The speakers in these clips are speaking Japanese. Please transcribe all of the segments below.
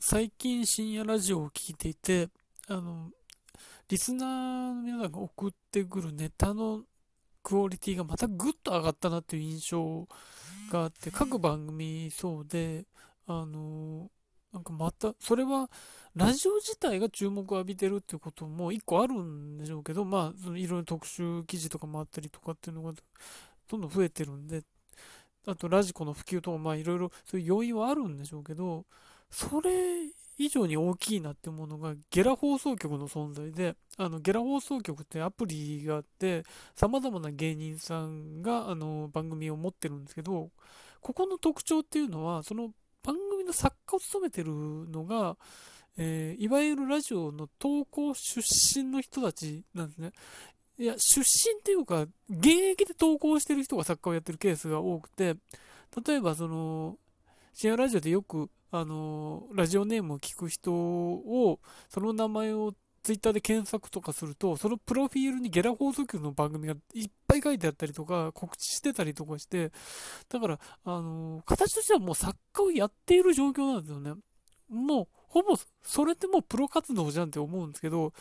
最近深夜ラジオを聞いていて、あの、リスナーの皆さんが送ってくるネタのクオリティがまたぐっと上がったなっていう印象があって、各番組そうで、あの、なんかまた、それは、ラジオ自体が注目を浴びてるっていうことも一個あるんでしょうけど、まあ、そのいろいろ特集記事とかもあったりとかっていうのがどんどん増えてるんで、あとラジコの普及とか、まあいろいろそういう要因はあるんでしょうけど、それ以上に大きいなって思うのが、ゲラ放送局の存在で、あの、ゲラ放送局ってアプリがあって、様々な芸人さんが、あの、番組を持ってるんですけど、ここの特徴っていうのは、その番組の作家を務めてるのが、えー、いわゆるラジオの投稿出身の人たちなんですね。いや、出身っていうか、現役で投稿してる人が作家をやってるケースが多くて、例えばその、深夜ラジオでよく、あの、ラジオネームを聞く人を、その名前をツイッターで検索とかすると、そのプロフィールにゲラ放送局の番組がいっぱい書いてあったりとか、告知してたりとかして、だから、あの、形としてはもう作家をやっている状況なんですよね。もう、ほぼ、それってもうプロ活動じゃんって思うんですけど、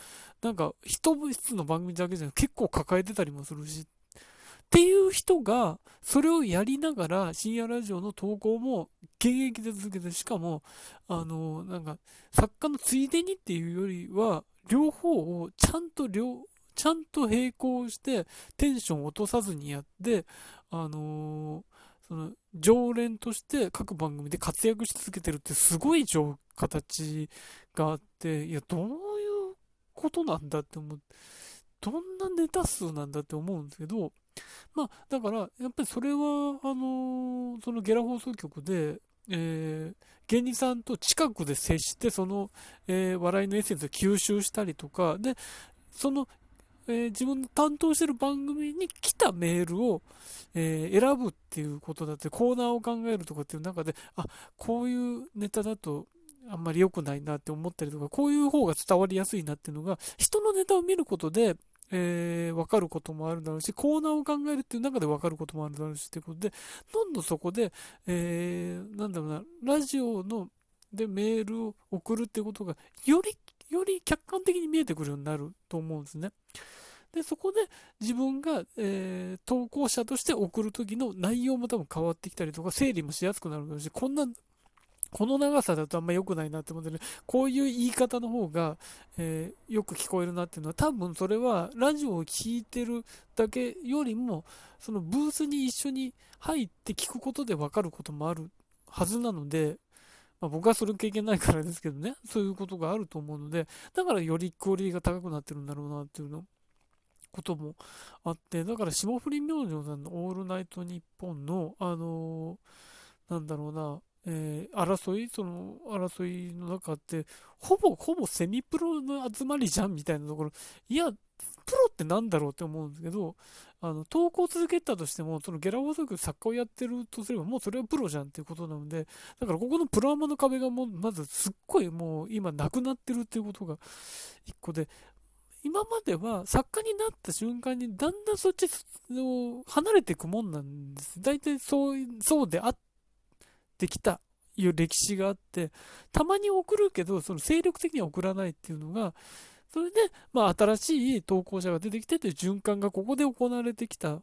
なんか、一部室の番組だけじゃなくて結構抱えてたりもするし、っっていう人が、それをやりながら、深夜ラジオの投稿も現役で続けて、しかも、あの、なんか、作家のついでにっていうよりは、両方をちゃんと両、ちゃんと並行してテンション落とさずにやって、あのその常連として各番組で活躍し続けてるってすごい形があって、いや、どういうことなんだって思う。どんなネタ数なんだって思うんですけど、まあ、だから、やっぱりそれは、あのー、そのゲラ放送局で、えー、芸人さんと近くで接して、その、えー、笑いのエッセンスを吸収したりとか、で、そのえ、自分の担当してる番組に来たメールを、え、選ぶっていうことだって、コーナーを考えるとかっていう中で、あ、こういうネタだとあんまり良くないなって思ったりとか、こういう方が伝わりやすいなっていうのが、人のネタを見ることで、えー、分かることもあるだろうし、コーナーを考えるっていう中で分かることもあるだろうし、っていうことで、どんどんそこで、えー、なんだろうな、ラジオの、でメールを送るってことが、より、より客観的に見えてくるようになると思うんですね。で、そこで自分が、えー、投稿者として送るときの内容も多分変わってきたりとか、整理もしやすくなるだろうし、こんな、この長さだとあんま良くないなって思ってね、こういう言い方の方が、えー、よく聞こえるなっていうのは、多分それはラジオを聴いてるだけよりも、そのブースに一緒に入って聞くことで分かることもあるはずなので、まあ、僕はそれ経験ないからですけどね、そういうことがあると思うので、だからよりクオリティが高くなってるんだろうなっていうのこともあって、だから霜降り明星さんのオールナイトニッポンの、あのー、なんだろうな、えー、争いその争いの中って、ほぼ、ほぼセミプロの集まりじゃんみたいなところ、いや、プロってなんだろうって思うんですけど、あの、投稿続けたとしても、そのゲラ放送局作家をやってるとすれば、もうそれはプロじゃんっていうことなので、だからここのプロアマの壁がもう、まずすっごいもう今なくなってるっていうことが一個で、今までは作家になった瞬間にだんだんそっちを離れていくもんなんです。大体そう、そうであってきたいう歴史があって、たまに送るけど、その精力的には送らないっていうのが、それで、まあ新しい投稿者が出てきてという循環がここで行われてきた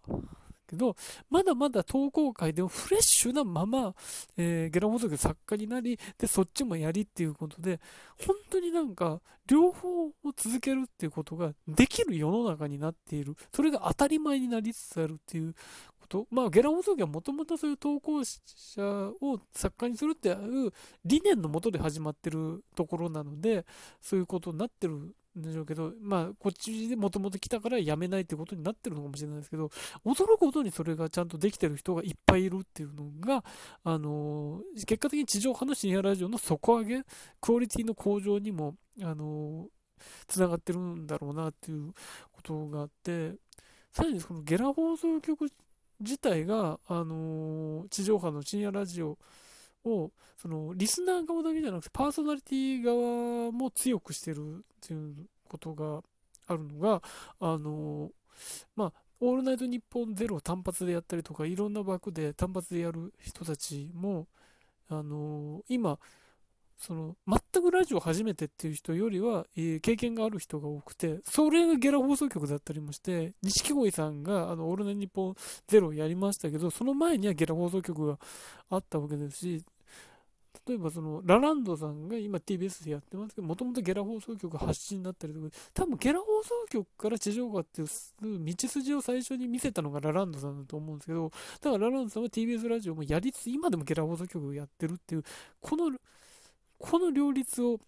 けど、まだまだ投稿会でもフレッシュなまま、えー、ゲラ放送局作家になり、で、そっちもやりっていうことで、本当になんか、両方を続けるっていうことができる世の中になっている。それが当たり前になりつつあるっていうと？まあ、ゲラ放送局はもともとそういう投稿者を作家にするっていう理念のもとで始まってるところなので、そういうことになってるんでしょうけど、まあ、こっちでもともと来たから辞めないってことになってるのかもしれないですけど、驚くことにそれがちゃんとできてる人がいっぱいいるっていうのが、あの、結果的に地上波の深夜ラジオの底上げ、クオリティの向上にも、あのー、つながってるんだろうなっていうことがあって、さらにこのゲラ放送局自体が、あのー、地上波の深夜ラジオを、その、リスナー側だけじゃなくて、パーソナリティ側も強くしてるっていうことがあるのが、あの、まあ、オールナイトニッポンゼロを単発でやったりとか、いろんな枠で単発でやる人たちも、あの、今、その、全くラジオ初めてっていう人よりは、えー、経験がある人が多くて、それがゲラ放送局だったりもして、錦鯉さんが、あの、オールナイトニッポンゼロやりましたけど、その前にはゲラ放送局があったわけですし、例えばその、ラランドさんが今 TBS でやってますけど、もともとゲラ放送局発信だったりとか、多分ゲラ放送局から地上波っていう道筋を最初に見せたのがラランドさんだと思うんですけど、だからラランドさんは TBS ラジオもやりつつ、今でもゲラ放送局をやってるっていう、この、この両立を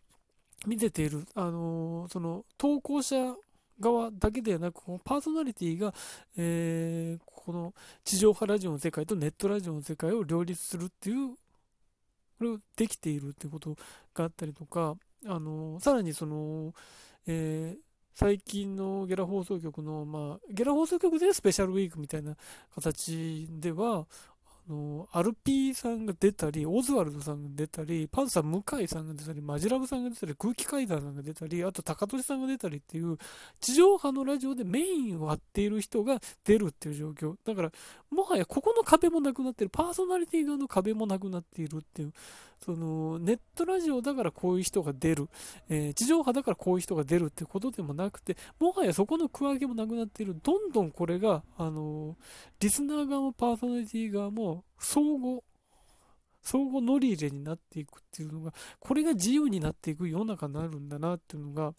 見せている、あのー、その、投稿者側だけではなく、このパーソナリティが、えー、この地上波ラジオの世界とネットラジオの世界を両立するっていうこれをできているってことがあったりとか、あの、さらにその、えー、最近のゲラ放送局の、まあ、ゲラ放送局でスペシャルウィークみたいな形では、の、アルピーさんが出たり、オズワルドさんが出たり、パンサー向井さんが出たり、マジラブさんが出たり、空気階段さんが出たり、あと高俊さんが出たりっていう、地上波のラジオでメインを張っている人が出るっていう状況。だから、もはやここの壁もなくなってる、パーソナリティ側の壁もなくなっているっていう、その、ネットラジオだからこういう人が出る、えー、地上波だからこういう人が出るってことでもなくて、もはやそこの区分けもなくなっている。どんどんこれが、あのー、リスナー側もパーソナリティ側も、相互、相互乗り入れになっていくっていうのが、これが自由になっていく世の中になるんだなっていうのが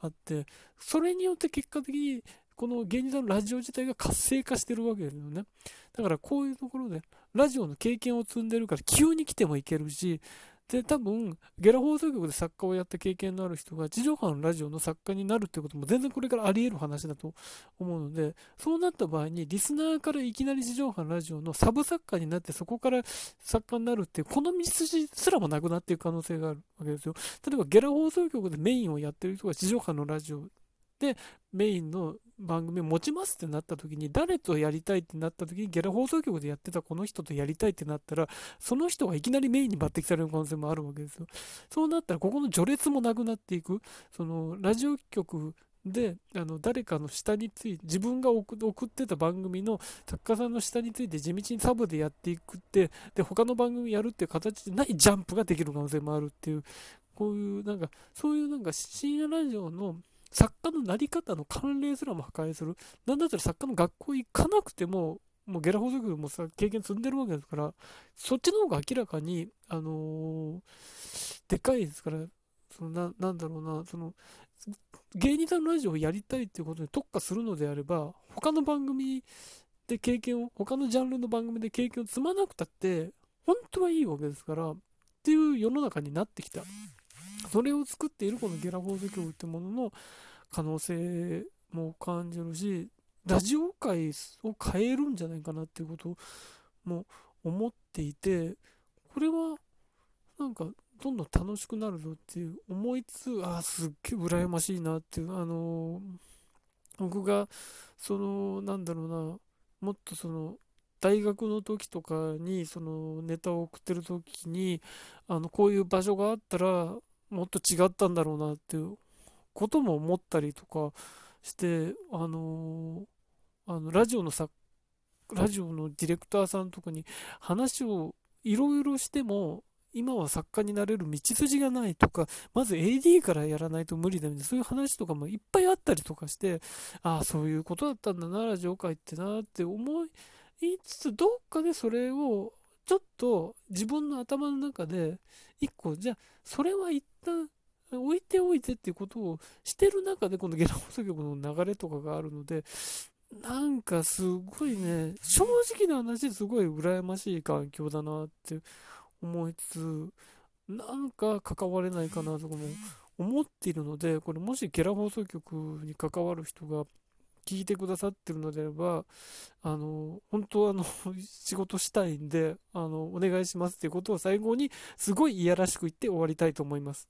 あって、それによって結果的に、この現実のラジオ自体が活性化してるわけですよね。だからこういうところで、ラジオの経験を積んでるから急に来てもいけるし、で、多分、ゲラ放送局で作家をやった経験のある人が地上波のラジオの作家になるってことも全然これからあり得る話だと思うので、そうなった場合にリスナーからいきなり地上波のラジオのサブ作家になってそこから作家になるっていう、この道筋すらもなくなっていく可能性があるわけですよ。例えばゲラ放送局でメインをやってる人が地上波のラジオでメインの番組を持ちますってなった時に、誰とやりたいってなった時に、ギャラ放送局でやってたこの人とやりたいってなったら、その人がいきなりメインに抜擢される可能性もあるわけですよ。そうなったら、ここの序列もなくなっていく。その、ラジオ局で、あの、誰かの下について、自分が送ってた番組の作家さんの下について地道にサブでやっていくって、で、他の番組やるっていう形でないジャンプができる可能性もあるっていう、こういう、なんか、そういうなんか深夜ラジオの作家のなり方の関連すらも破壊する。なんだったら作家の学校行かなくても、もうゲラ法則もさ、経験積んでるわけですから、そっちの方が明らかに、あのー、でかいですから、そのな、なんだろうな、その、芸人さんのラジオをやりたいっていうことに特化するのであれば、他の番組で経験を、他のジャンルの番組で経験を積まなくたって、本当はいいわけですから、っていう世の中になってきた。それを作っているこのゲラ放送局ってものの可能性も感じるし、ラジオ界を変えるんじゃないかなっていうことも思っていて、これはなんかどんどん楽しくなるぞっていう思いつつ、ああ、すっげえ羨ましいなっていう、あのー、僕が、その、なんだろうな、もっとその、大学の時とかに、その、ネタを送ってる時に、あの、こういう場所があったら、もっと違ったんだろうなっていうことも思ったりとかして、あの、あのラジオのさ、ラジオのディレクターさんとかに話をいろいろしても、今は作家になれる道筋がないとか、まず AD からやらないと無理だみたいな、そういう話とかもいっぱいあったりとかして、ああ、そういうことだったんだな、ラジオ界ってなって思いつつ、どっかでそれをちょっと自分の頭の中で、一個、じゃあ、それは一旦置いておいてっていうことをしてる中で、このゲラ放送局の流れとかがあるので、なんかすごいね、正直な話、すごい羨ましい環境だなって思いつつ、なんか関われないかなとかも思っているので、これもしゲラ放送局に関わる人が聞いてくださってるのであれば、あの、本当はあの、仕事したいんで、あの、お願いしますっていうことを最後に、すごいいやらしく言って終わりたいと思います。